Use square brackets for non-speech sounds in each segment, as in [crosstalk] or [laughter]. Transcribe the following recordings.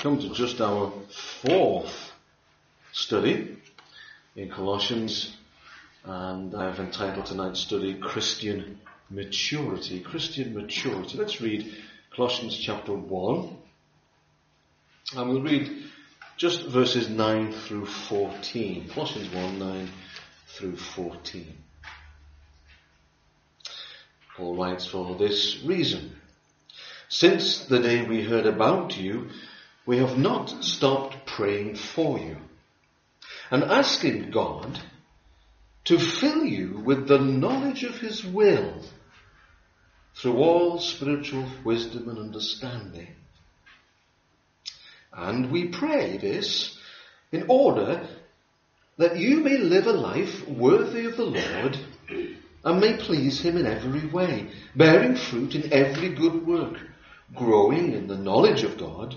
come to just our fourth study in Colossians, and I've entitled tonight's study Christian Maturity. Christian Maturity. Let's read Colossians chapter 1, and we'll read just verses 9 through 14. Colossians 1 9 through 14. Paul writes, For this reason, since the day we heard about you, we have not stopped praying for you and asking God to fill you with the knowledge of His will through all spiritual wisdom and understanding. And we pray this in order that you may live a life worthy of the Lord and may please Him in every way, bearing fruit in every good work, growing in the knowledge of God,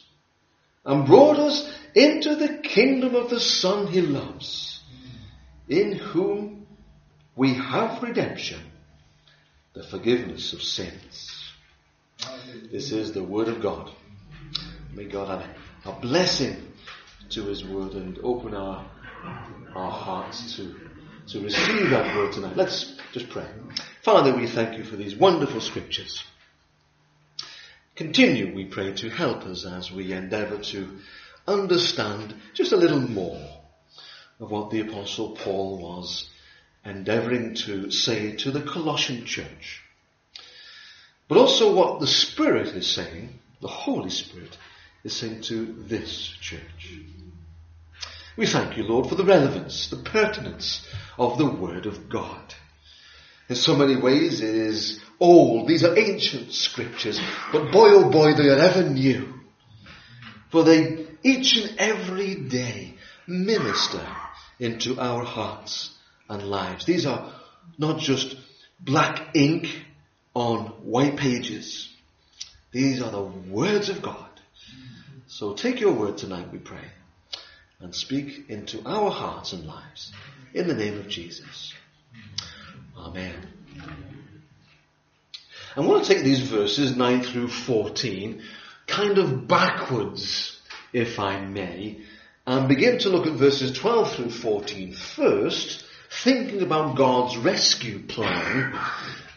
and brought us into the kingdom of the Son he loves, in whom we have redemption, the forgiveness of sins. This is the word of God. May God add a blessing to his word and open our, our hearts to, to receive that word tonight. Let's just pray. Father, we thank you for these wonderful scriptures. Continue, we pray, to help us as we endeavour to understand just a little more of what the apostle Paul was endeavoring to say to the Colossian church. But also what the Spirit is saying, the Holy Spirit is saying to this church. We thank you, Lord, for the relevance, the pertinence of the Word of God. In so many ways it is old, these are ancient scriptures, but boy oh boy they are ever new. For they each and every day minister into our hearts and lives. These are not just black ink on white pages. These are the words of God. So take your word tonight, we pray, and speak into our hearts and lives. In the name of Jesus. Amen. I want to take these verses 9 through 14 kind of backwards if I may, and begin to look at verses 12 through 14 first, thinking about God's rescue plan,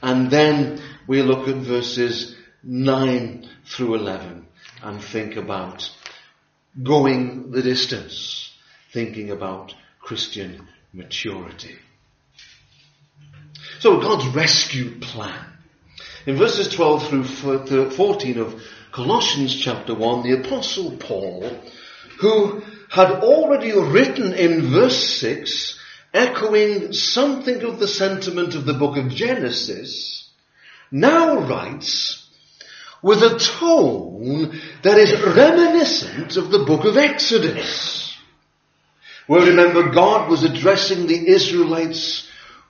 and then we look at verses 9 through 11 and think about going the distance, thinking about Christian maturity. So God's rescue plan. In verses 12 through uh, 14 of Colossians chapter 1, the apostle Paul, who had already written in verse 6, echoing something of the sentiment of the book of Genesis, now writes with a tone that is reminiscent of the book of Exodus. Well, remember, God was addressing the Israelites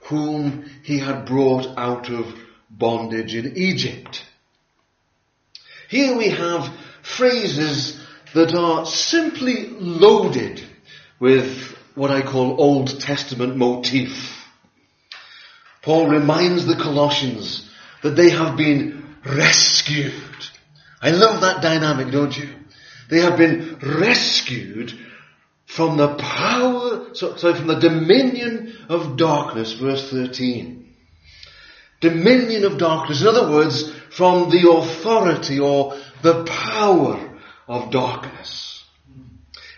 whom he had brought out of bondage in Egypt. Here we have phrases that are simply loaded with what I call Old Testament motif. Paul reminds the Colossians that they have been rescued. I love that dynamic, don't you? They have been rescued from the power, sorry, from the dominion of darkness, verse 13. Dominion of darkness. In other words, from the authority or the power of darkness.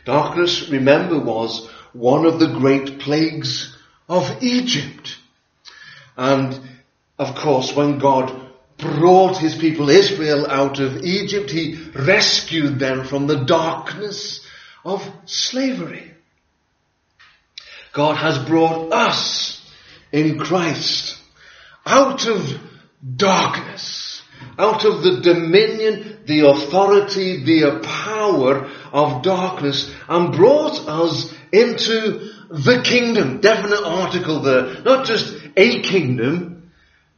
Darkness, remember, was one of the great plagues of Egypt. And of course, when God brought his people Israel out of Egypt, he rescued them from the darkness of slavery. God has brought us in Christ out of darkness out of the dominion, the authority, the power of darkness and brought us into the kingdom. Definite article there. Not just a kingdom,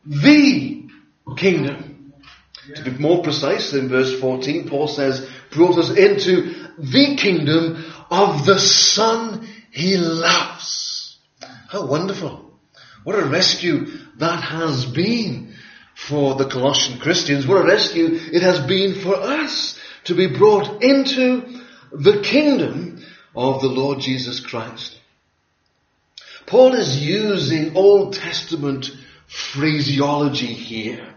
the kingdom. To be more precise, in verse 14, Paul says, brought us into the kingdom of the Son he loves. How wonderful. What a rescue that has been for the Colossian Christians. What a rescue it has been for us to be brought into the kingdom of the Lord Jesus Christ. Paul is using Old Testament phraseology here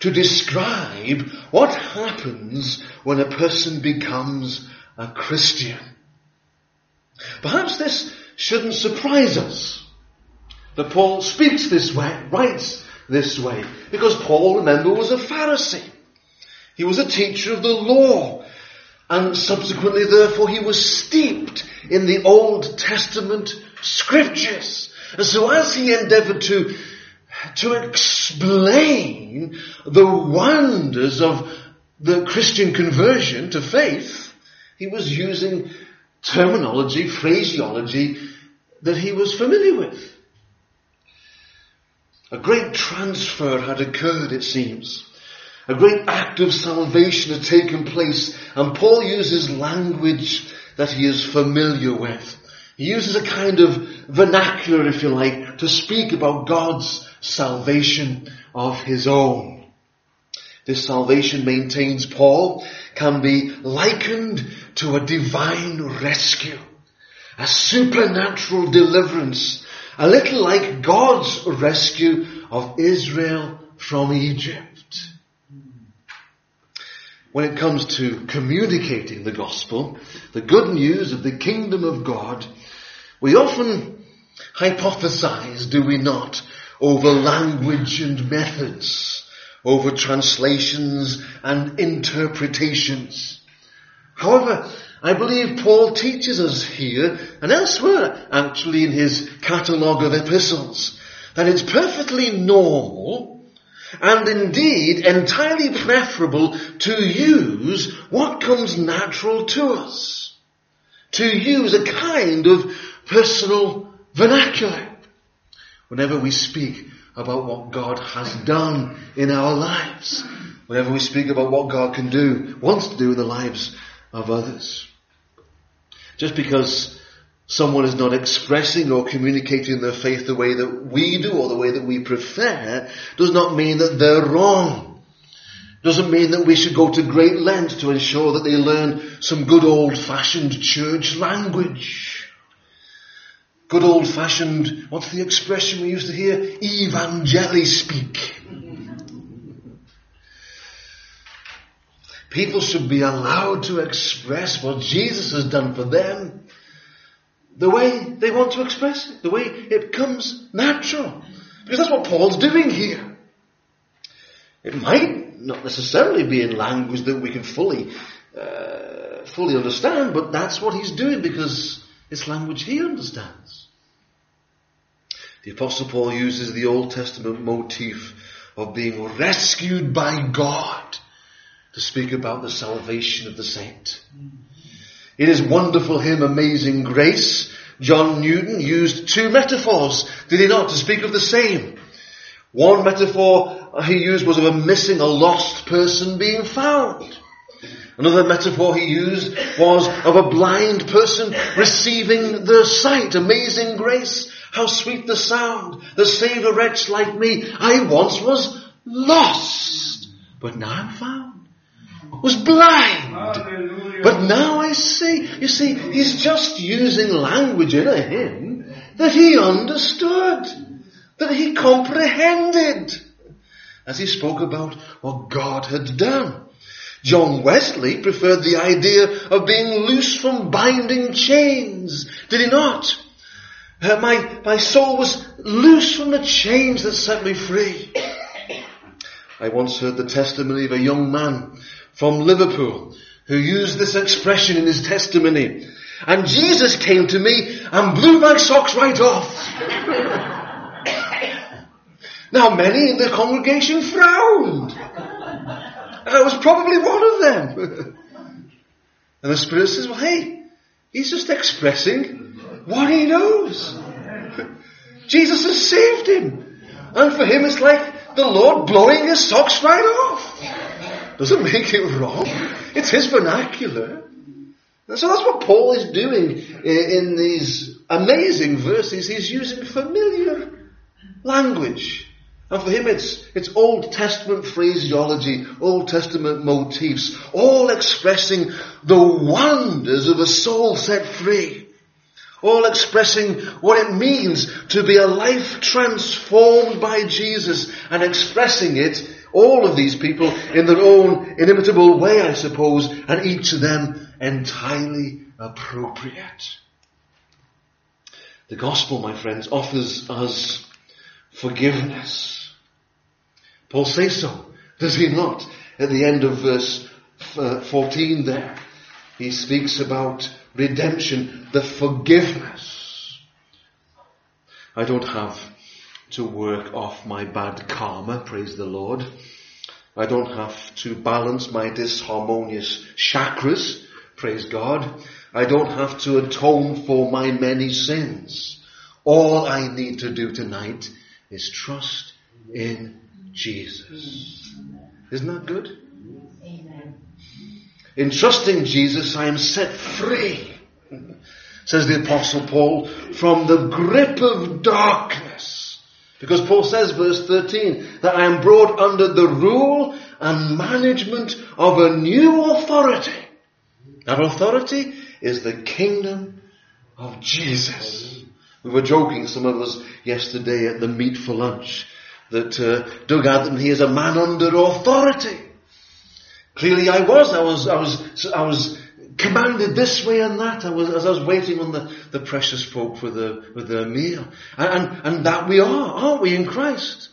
to describe what happens when a person becomes a Christian. Perhaps this shouldn't surprise us that Paul speaks this way, writes this way, because Paul, remember, was a Pharisee. He was a teacher of the law, and subsequently, therefore, he was steeped in the Old Testament scriptures. And so as he endeavored to, to explain the wonders of the Christian conversion to faith, he was using terminology, phraseology that he was familiar with. A great transfer had occurred, it seems. A great act of salvation had taken place, and Paul uses language that he is familiar with. He uses a kind of vernacular, if you like, to speak about God's salvation of his own. This salvation, maintains Paul, can be likened to a divine rescue, a supernatural deliverance, a little like God's rescue of Israel from Egypt. When it comes to communicating the gospel, the good news of the kingdom of God, we often hypothesize, do we not, over language and methods, over translations and interpretations. However, I believe Paul teaches us here and elsewhere actually in his catalogue of epistles that it's perfectly normal and indeed entirely preferable to use what comes natural to us. To use a kind of personal vernacular. Whenever we speak about what God has done in our lives. Whenever we speak about what God can do, wants to do in the lives of others. Just because someone is not expressing or communicating their faith the way that we do or the way that we prefer does not mean that they're wrong. Doesn't mean that we should go to great lengths to ensure that they learn some good old fashioned church language. Good old fashioned, what's the expression we used to hear? Evangeli speak. People should be allowed to express what Jesus has done for them the way they want to express it, the way it comes natural. Because that's what Paul's doing here. It might not necessarily be in language that we can fully, uh, fully understand, but that's what he's doing because it's language he understands. The apostle Paul uses the Old Testament motif of being rescued by God to speak about the salvation of the saint. In his wonderful hymn, Amazing Grace, John Newton used two metaphors, did he not, to speak of the same. One metaphor he used was of a missing, a lost person being found. Another metaphor he used was of a blind person receiving their sight. Amazing grace. How sweet the sound that saved a wretch like me. I once was lost, but now I'm found was blind. Hallelujah. But now I see. You see, he's just using language in a hymn that he understood, that he comprehended, as he spoke about what God had done. John Wesley preferred the idea of being loose from binding chains, did he not? Uh, my, my soul was loose from the chains that set me free. [coughs] I once heard the testimony of a young man from Liverpool who used this expression in his testimony. And Jesus came to me and blew my socks right off. [coughs] now many in the congregation frowned. I was probably one of them. [laughs] and the Spirit says, well hey, he's just expressing what he knows. [laughs] Jesus has saved him. And for him it's like the Lord blowing his socks right off. Doesn't make it wrong. It's his vernacular. So that's what Paul is doing in these amazing verses. He's using familiar language. And for him it's, it's Old Testament phraseology, Old Testament motifs, all expressing the wonders of a soul set free. All expressing what it means to be a life transformed by Jesus and expressing it, all of these people in their own inimitable way, I suppose, and each of them entirely appropriate. The gospel, my friends, offers us forgiveness. Paul says so, does he not? At the end of verse uh, 14 there, he speaks about redemption, the forgiveness. I don't have to work off my bad karma, praise the Lord. I don't have to balance my disharmonious chakras, praise God. I don't have to atone for my many sins. All I need to do tonight is trust in Jesus. Isn't that good? Amen. In trusting Jesus, I am set free, says the apostle Paul, from the grip of darkness. Because Paul says, verse 13, that I am brought under the rule and management of a new authority. That authority is the kingdom of Jesus. We were joking, some of us, yesterday at the meet for lunch, that uh, Doug Adam, he is a man under authority. Clearly I was, I was, I was, I was commanded this way and that. I was, as I was waiting on the, the precious folk for the, for their meal. And, and, and that we are, aren't we, in Christ?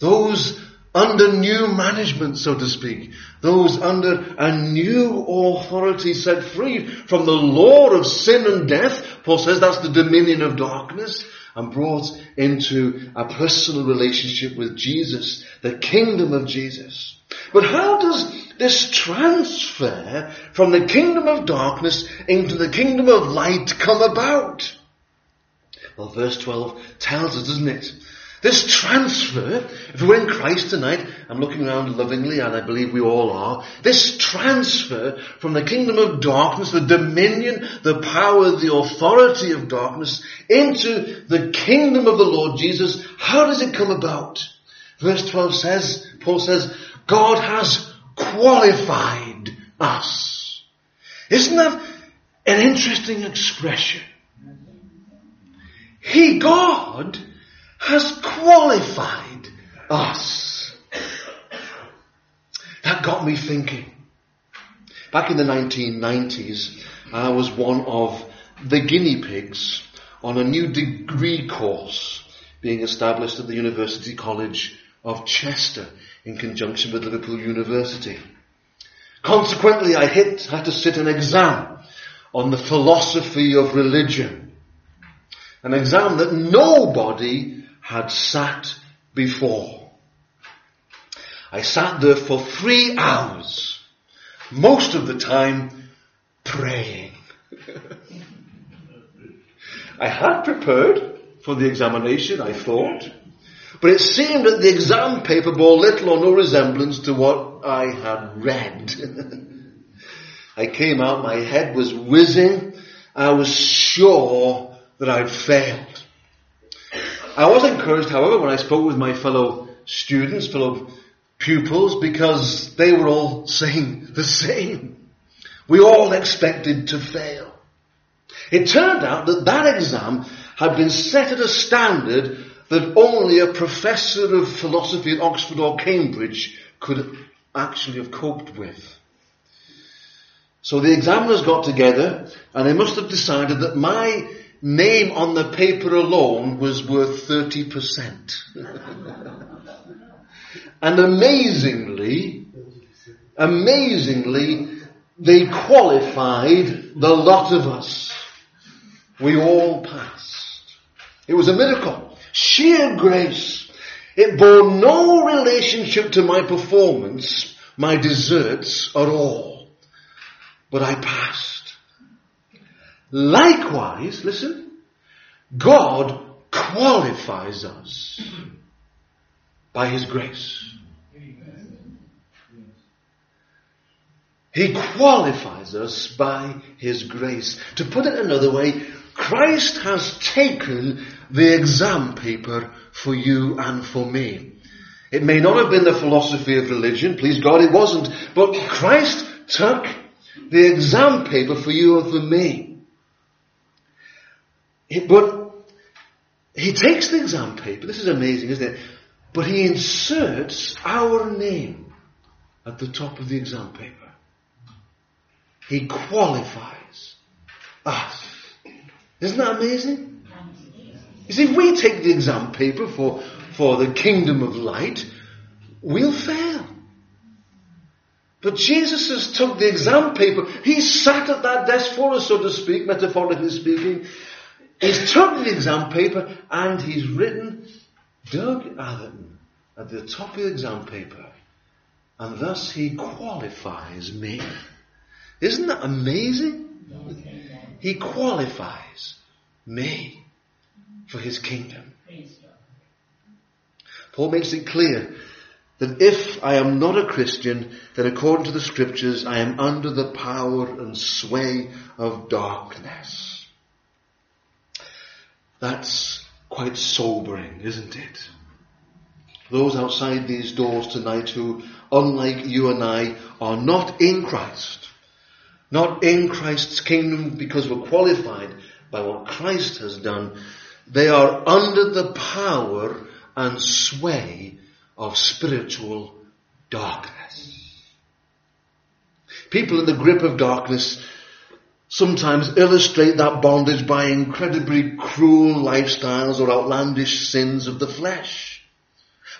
Those under new management, so to speak. Those under a new authority set free from the law of sin and death. Paul says that's the dominion of darkness and brought into a personal relationship with Jesus, the kingdom of Jesus. But how does this transfer from the kingdom of darkness into the kingdom of light come about? Well, verse 12 tells us, doesn't it? This transfer, if we're in Christ tonight, I'm looking around lovingly and I believe we all are, this transfer from the kingdom of darkness, the dominion, the power, the authority of darkness into the kingdom of the Lord Jesus, how does it come about? Verse 12 says, Paul says, God has qualified us. Isn't that an interesting expression? He, God, has qualified us. That got me thinking. Back in the 1990s, I was one of the guinea pigs on a new degree course being established at the University College of Chester in conjunction with Liverpool University. Consequently, I hit, had to sit an exam on the philosophy of religion. An exam that nobody had sat before. I sat there for three hours, most of the time praying. I had prepared for the examination, I thought, but it seemed that the exam paper bore little or no resemblance to what I had read. [laughs] I came out, my head was whizzing, I was sure that I'd failed. I was encouraged, however, when I spoke with my fellow students, fellow pupils, because they were all saying the same. We all expected to fail. It turned out that that exam had been set at a standard that only a professor of philosophy at Oxford or Cambridge could actually have coped with. So the examiners got together and they must have decided that my name on the paper alone was worth 30%. [laughs] and amazingly, amazingly, they qualified the lot of us. We all passed. It was a miracle. Sheer grace. It bore no relationship to my performance, my deserts at all. But I passed. Likewise, listen, God qualifies us by His grace. He qualifies us by His grace. To put it another way, Christ has taken the exam paper for you and for me. It may not have been the philosophy of religion, please God it wasn't, but Christ took the exam paper for you and for me. But he takes the exam paper, this is amazing, isn't it? But he inserts our name at the top of the exam paper. He qualifies us. Isn't that amazing? You see, if we take the exam paper for, for the kingdom of light, we'll fail. But Jesus has took the exam paper. He sat at that desk for us, so to speak, metaphorically speaking. He's took the exam paper and he's written Doug Atherton at the top of the exam paper. And thus he qualifies me. Isn't that amazing? He qualifies me for his kingdom. Paul makes it clear that if I am not a Christian, then according to the scriptures, I am under the power and sway of darkness. That's quite sobering, isn't it? Those outside these doors tonight who, unlike you and I, are not in Christ, not in Christ's kingdom because we're qualified by what Christ has done. They are under the power and sway of spiritual darkness. People in the grip of darkness sometimes illustrate that bondage by incredibly cruel lifestyles or outlandish sins of the flesh.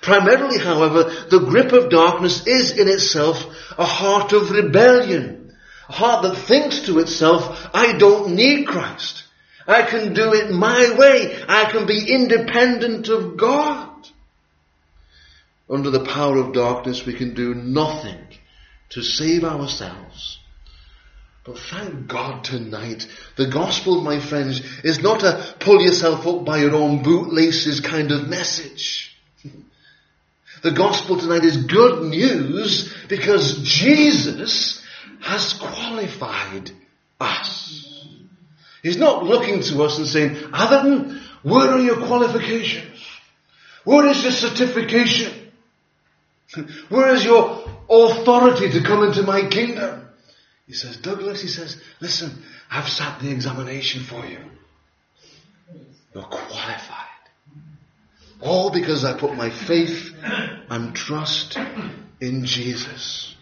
Primarily, however, the grip of darkness is in itself a heart of rebellion a heart that thinks to itself, I don't need Christ. I can do it my way. I can be independent of God. Under the power of darkness, we can do nothing to save ourselves. But thank God tonight, the gospel, my friends, is not a pull yourself up by your own bootlaces kind of message. [laughs] The gospel tonight is good news because Jesus has qualified us. He's not looking to us and saying, Atherton, where are your qualifications? Where is your certification? [laughs] Where is your authority to come into my kingdom? He says, Douglas, he says, listen, I've sat the examination for you. You're qualified. All because I put my faith and trust in Jesus.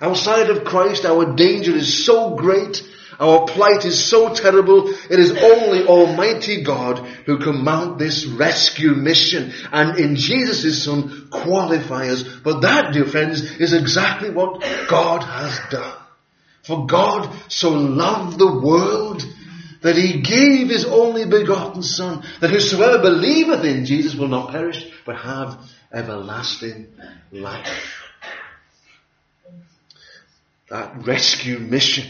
Outside of Christ, our danger is so great, our plight is so terrible, it is only Almighty God who can mount this rescue mission and in Jesus' Son qualify us. But that, dear friends, is exactly what God has done. For God so loved the world that he gave his only begotten Son, that whosoever believeth in Jesus will not perish, but have everlasting life that rescue mission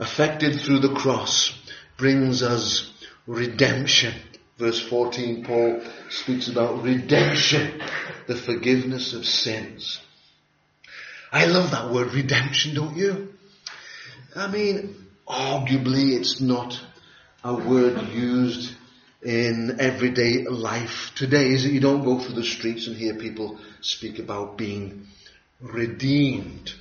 effected through the cross brings us redemption. Verse 14, Paul speaks about redemption, the forgiveness of sins. I love that word redemption, don't you? I mean, arguably it's not a word used in everyday life today, is it? You don't go through the streets and hear people speak about being redeemed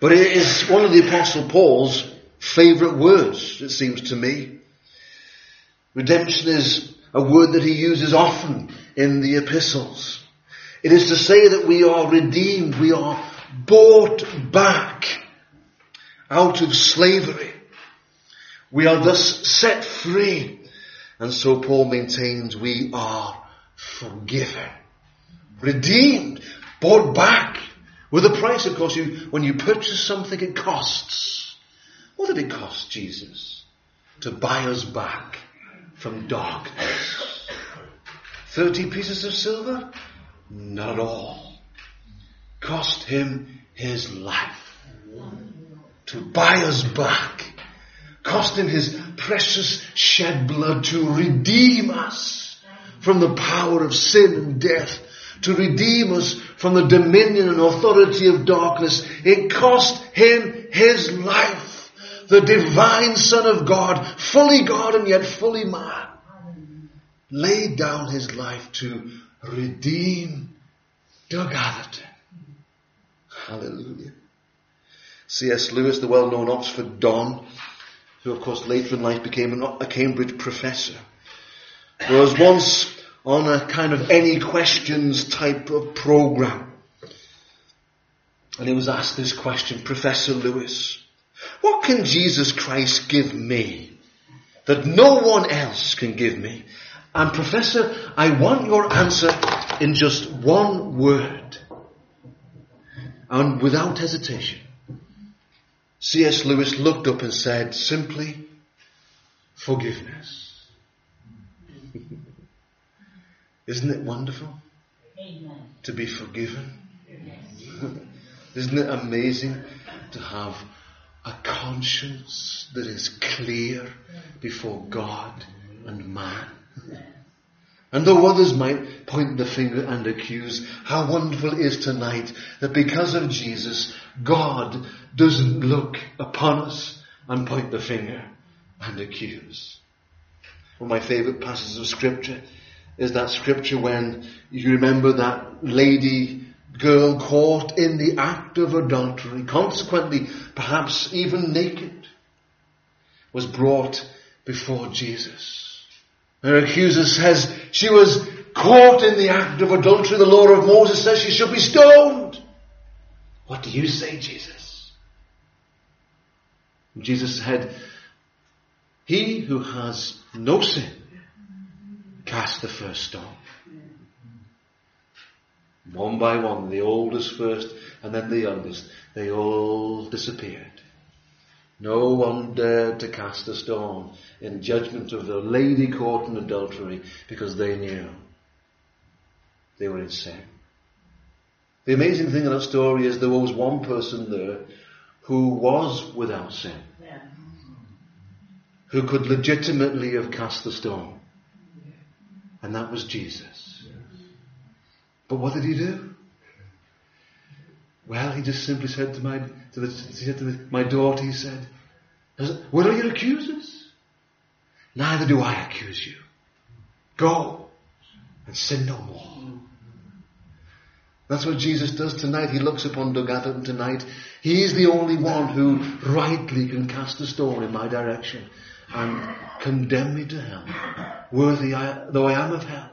but it is one of the Apostle Paul's favourite words, it seems to me. Redemption is a word that he uses often in the epistles. It is to say that we are redeemed, we are bought back out of slavery. We are thus set free. And so Paul maintains we are forgiven, redeemed, bought back. With a price, of course, you, when you purchase something, it costs. What did it cost Jesus to buy us back from darkness? Thirty pieces of silver? Not at all. Cost him his life to buy us back. Cost him his precious shed blood to redeem us from the power of sin and death, to redeem us from the dominion and authority of darkness. It cost him his life. The divine son of God, fully God and yet fully man, laid down his life to redeem Doug Atherton. Hallelujah. C.S. Lewis, the well-known Oxford Don, who of course later in life became a Cambridge professor, was once on a kind of any questions type of program. And he was asked this question, Professor Lewis, what can Jesus Christ give me that no one else can give me? And Professor, I want your answer in just one word. And without hesitation, C.S. Lewis looked up and said simply, forgiveness. [laughs] Isn't it wonderful? Amen. To be forgiven? Yes. Isn't it amazing to have a conscience that is clear before God and man? And though others might point the finger and accuse, how wonderful it is tonight that because of Jesus, God doesn't look upon us and point the finger and accuse. One of my favourite passages of scripture is that scripture when you remember that lady girl caught in the act of adultery, consequently perhaps even naked, was brought before Jesus. Her accuser says she was caught in the act of adultery. The law of Moses says she should be stoned. What do you say, Jesus? Jesus said, He who has no sin, cast the first stone. One by one, the oldest first, and then the youngest, they all disappeared. No one dared to cast a stone in judgment of the lady caught in adultery because they knew they were in sin. The amazing thing in that story is there was one person there who was without sin. Yeah. Who could legitimately have cast the stone. And that was Jesus. But what did he do? Well, he just simply said to my, to, the, he said to the, my daughter, he said, what are your accusers? Neither do I accuse you. Go and sin no more. That's what Jesus does tonight. He looks upon Doug Atherton tonight. He's the only one who rightly can cast a stone in my direction and condemn me to hell, worthy I, though I am of hell.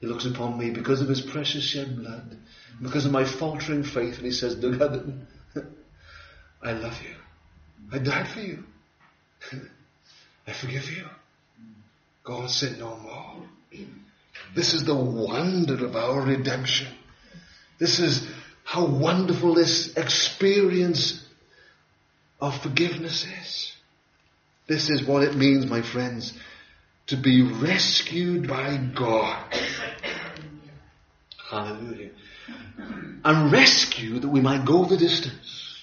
He looks upon me because of his precious shed blood because of my faltering faith. And he says, Doug [laughs] I love you. I died for you. [laughs] I forgive you. Go and sin no more. This is the wonder of our redemption. This is how wonderful this experience of forgiveness is. This is what it means, my friends, to be rescued by God. Hallelujah and rescue that we might go the distance.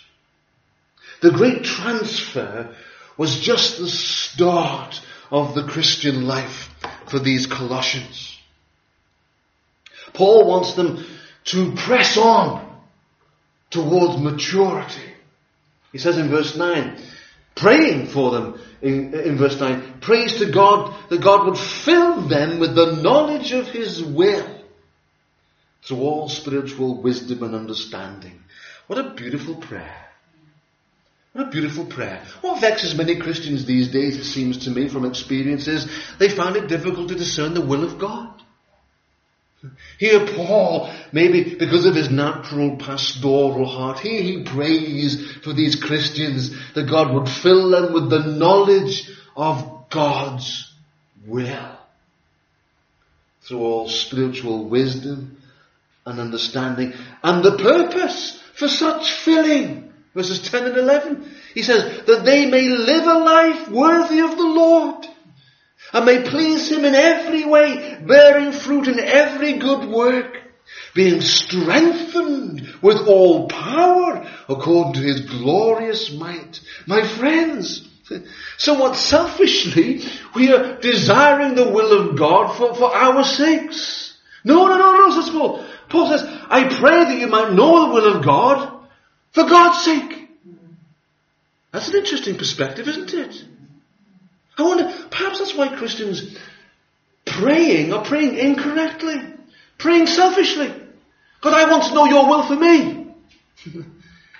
The great transfer was just the start of the Christian life for these Colossians. Paul wants them to press on towards maturity. He says in verse 9, praying for them in, in verse 9, praise to God that God would fill them with the knowledge of His will through all spiritual wisdom and understanding. What a beautiful prayer. What a beautiful prayer. What vexes many Christians these days, it seems to me from experiences, they find it difficult to discern the will of God. Here Paul, maybe because of his natural pastoral heart, here he prays for these Christians that God would fill them with the knowledge of God's will. Through all spiritual wisdom and understanding and the purpose for such filling. Verses 10 and 11. He says, that they may live a life worthy of the Lord and may please Him in every way, bearing fruit in every good work, being strengthened with all power according to His glorious might. My friends, Somewhat selfishly, we are desiring the will of God for, for our sakes. No, no, no, no, says Paul. Paul says, I pray that you might know the will of God for God's sake. That's an interesting perspective, isn't it? I wonder, perhaps that's why Christians praying are praying incorrectly, praying selfishly. God, I want to know your will for me. [laughs]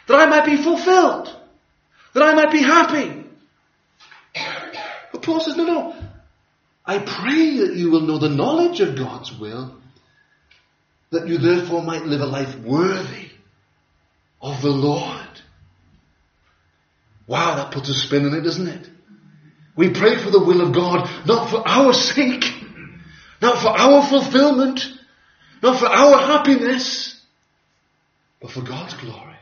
that I might be fulfilled. That I might be happy. But Paul says, no, no. I pray that you will know the knowledge of God's will, that you therefore might live a life worthy of the Lord. Wow, that puts a spin in it, doesn't it? We pray for the will of God, not for our sake, not for our fulfillment, not for our happiness, but for God's glory.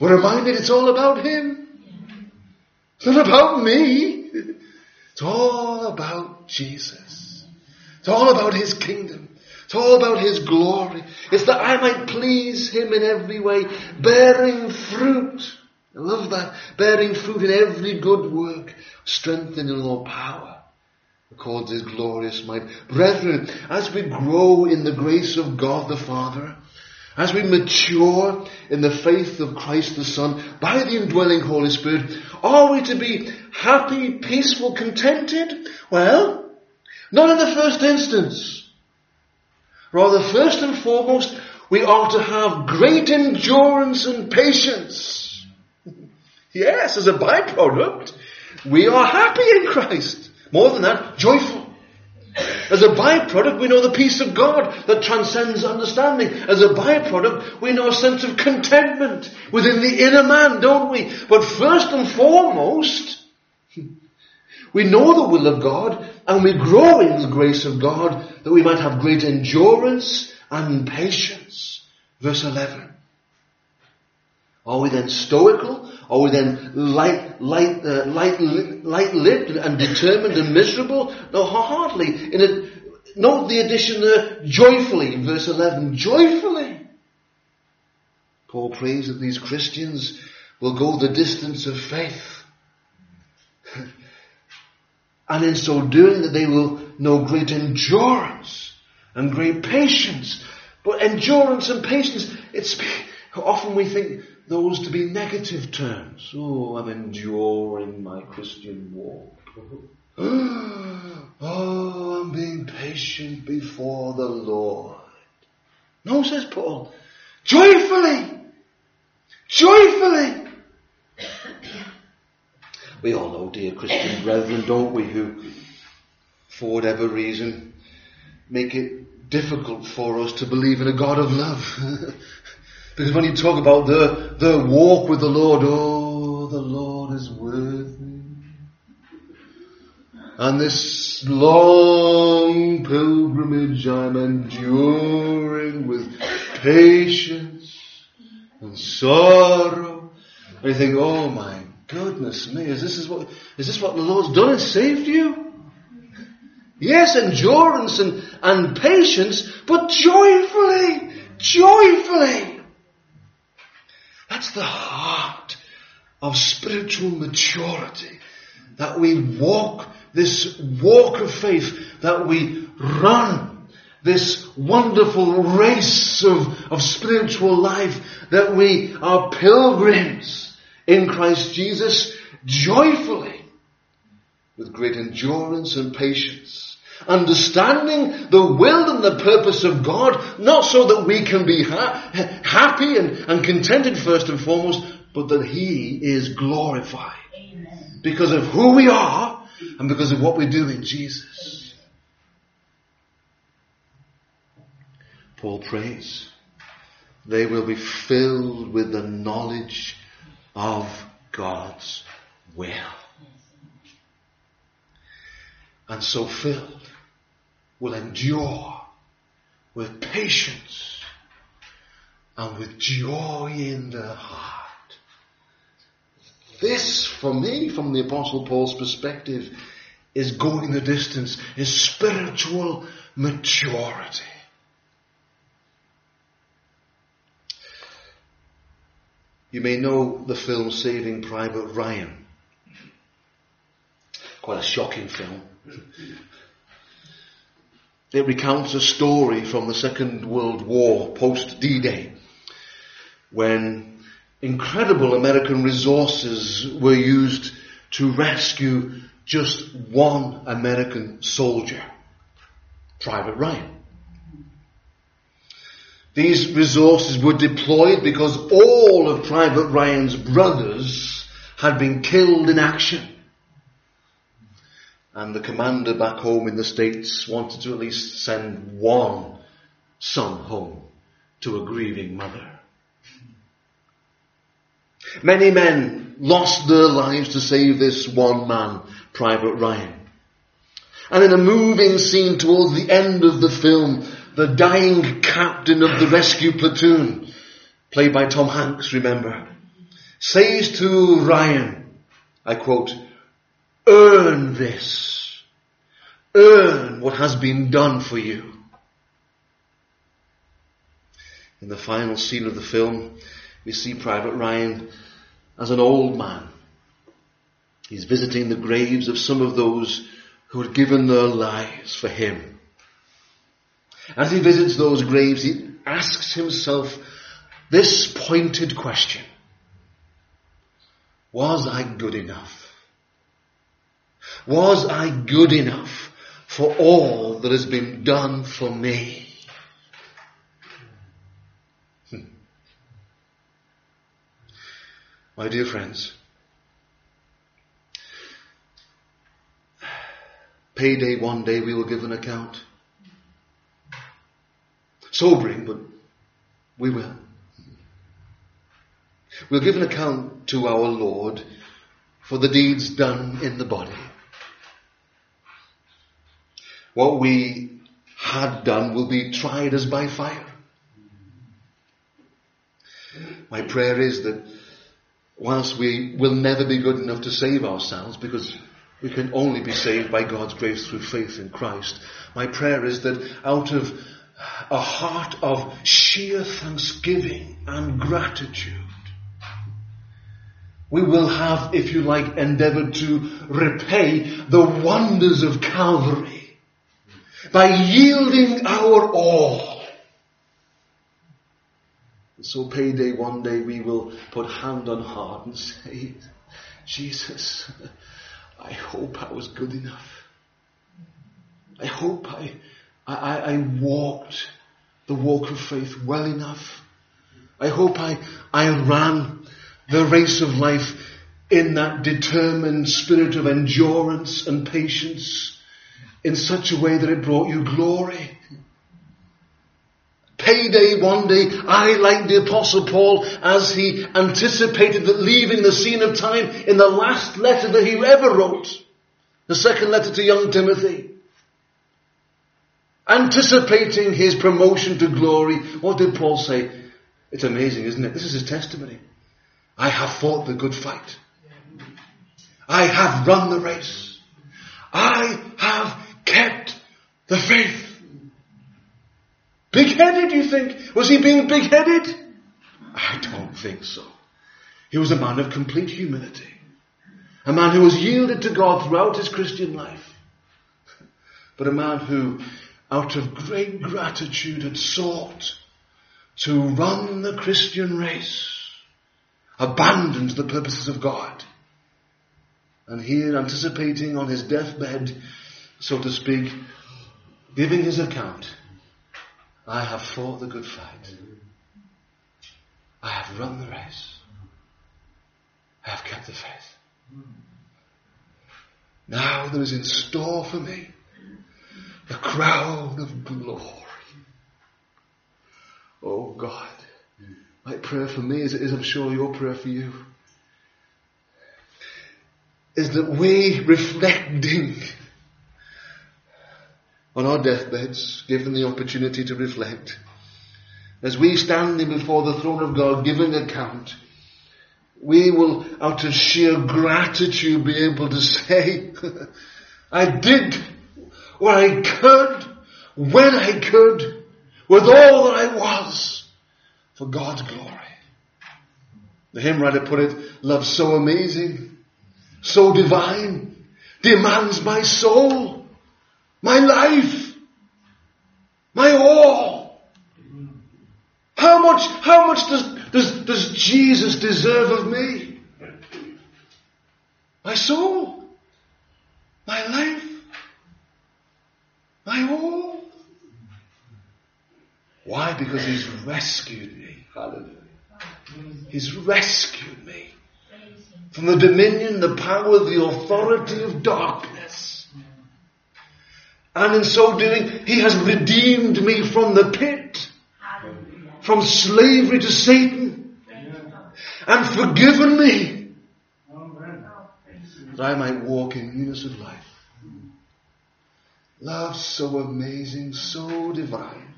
We're reminded it's all about Him. It's not about me. It's all about Jesus. It's all about His kingdom. It's all about His glory. It's that I might please Him in every way, bearing fruit. I love that. Bearing fruit in every good work, strengthening all power according to His glorious might. Brethren, as we grow in the grace of God the Father, as we mature in the faith of Christ the Son by the indwelling Holy Spirit, are we to be happy, peaceful, contented? Well, not in the first instance. Rather, first and foremost, we are to have great endurance and patience. Yes, as a byproduct, we are happy in Christ. More than that, joyful. As a byproduct, we know the peace of God that transcends understanding. As a byproduct, we know a sense of contentment within the inner man, don't we? But first and foremost, we know the will of God and we grow in the grace of God that we might have great endurance and patience. Verse 11. Are we then stoical? Are we then light, light, uh, light, light-lipped and determined and miserable? No, hardly. In a, note the addition there, joyfully, in verse 11, joyfully. Paul prays that these Christians will go the distance of faith. [laughs] and in so doing that they will know great endurance and great patience. But endurance and patience, it's, [laughs] often we think those to be negative terms. Oh, I'm enduring my Christian walk. [gasps] oh, I'm being patient before the Lord. No, says Paul. Joyfully! Joyfully! we all know, dear Christian brethren, don't we, who, for whatever reason, make it difficult for us to believe in a God of love. [laughs] Because when you talk about the, the walk with the Lord, oh, the Lord is worthy. And this long pilgrimage I'm enduring with patience and sorrow. And you think, oh my goodness me, is this is what, is this what the Lord's done and saved you? Yes, endurance and, and patience, but joyfully, joyfully. That's the heart of spiritual maturity. That we walk this walk of faith, that we run this wonderful race of, of spiritual life, that we are pilgrims in Christ Jesus joyfully, with great endurance and patience understanding the will and the purpose of God, not so that we can be ha- happy and, and contented first and foremost, but that He is glorified. Amen. Because of who we are and because of what we do in Jesus. Paul prays, they will be filled with the knowledge of God's will. And so filled will endure with patience and with joy in the heart. This, for me, from the Apostle Paul's perspective, is going the distance, is spiritual maturity. You may know the film Saving Private Ryan. Quite a shocking film. It recounts a story from the Second World War, post D-Day, when incredible American resources were used to rescue just one American soldier, Private Ryan. These resources were deployed because all of Private Ryan's brothers had been killed in action. And the commander back home in the States wanted to at least send one son home to a grieving mother. Many men lost their lives to save this one man, Private Ryan. And in a moving scene towards the end of the film, the dying captain of the rescue platoon, played by Tom Hanks, remember, says to Ryan, I quote, earn this. Earn what has been done for you. In the final scene of the film, we see Private Ryan as an old man. He's visiting the graves of some of those who had given their lives for him. As he visits those graves, he asks himself this pointed question. Was I good enough? Was I good enough for all that has been done for me? Hmm. My dear friends, payday one day we will give an account. Sobering, but we will. We'll give an account to our Lord for the deeds done in the body. What we had done will be tried as by fire. My prayer is that whilst we will never be good enough to save ourselves because we can only be saved by God's grace through faith in Christ, my prayer is that out of a heart of sheer thanksgiving and gratitude, we will have, if you like, endeavored to repay the wonders of Calvary by yielding our all. So payday one day we will put hand on heart and say, Jesus, I hope I was good enough. I hope I, I, I walked the walk of faith well enough. I hope I, I ran the race of life in that determined spirit of endurance and patience in such a way that it brought you glory. Payday one day, I, like the apostle Paul, as he anticipated that leaving the scene of time in the last letter that he ever wrote, the second letter to young Timothy, anticipating his promotion to glory, what did Paul say? It's amazing, isn't it? This is his testimony. I have fought the good fight. I have run the race. I have kept the faith. Big-headed, you think? Was he being big-headed? I don't think so. He was a man of complete humility. A man who was yielded to God throughout his Christian life. But a man who, out of great gratitude, had sought to run the Christian race abandoned the purposes of God. And here, anticipating on his deathbed, so to speak, giving his account, I have fought the good fight. I have run the race. I have kept the faith. Now there is in store for me the crown of glory. Oh God, my prayer for me, as it is, I'm sure, your prayer for you, is that we, reflecting on our deathbeds, given the opportunity to reflect, as we standing before the throne of God giving account, we will, out of sheer gratitude, be able to [laughs] say, I did what I could, when I could, with all that I was, for God's glory. The hymn writer put it, love so amazing, so divine, demands my soul, my life, my all. How much, how much does, does, does Jesus deserve of me? My soul, my life, my all. Why? Because He's rescued me. Hallelujah. He's rescued me from the dominion, the power, the authority of darkness. And in so doing, He has redeemed me from the pit, from slavery to Satan, and forgiven me that I might walk in newness of life. Love so amazing, so divine,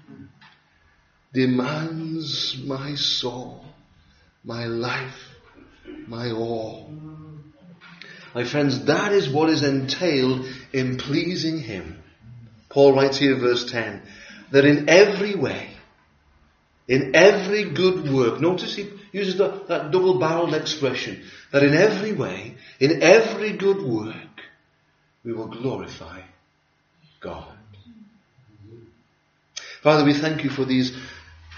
demands my soul, my life, my all. My friends, that is what is entailed in pleasing Him. Paul writes here, verse 10, that in every way, in every good work, notice he uses the, that double barreled expression, that in every way, in every good work, we will glorify God. Father, we thank you for these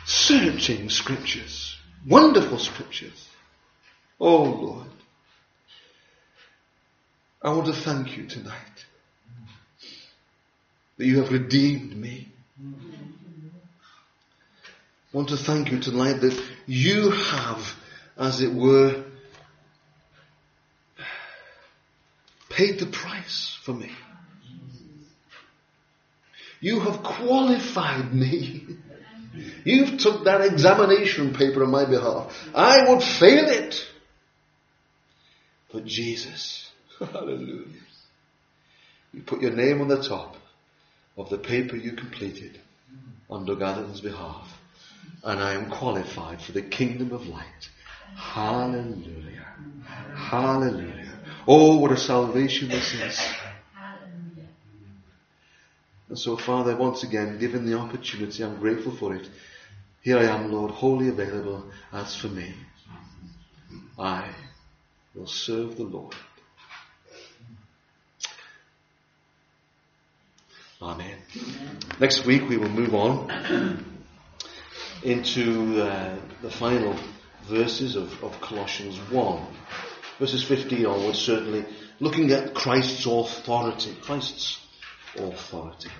searching scriptures, wonderful scriptures. Oh Lord, I want to thank you tonight that you have redeemed me. I want to thank you tonight that you have, as it were, paid the price for me. You have qualified me. You've took that examination paper on my behalf. I would fail it. But Jesus, [laughs] hallelujah, you put your name on the top of the paper you completed on Doug Adams' behalf. And I am qualified for the kingdom of light. Hallelujah. Hallelujah. Oh, what a salvation this is. And so, Father, once again, given the opportunity, I'm grateful for it. Here I am, Lord, wholly available as for me. I will serve the Lord. Amen. Next week we will move on into uh, the final verses of, of Colossians 1. Verses 15 onwards, certainly, looking at Christ's authority. Christ's authority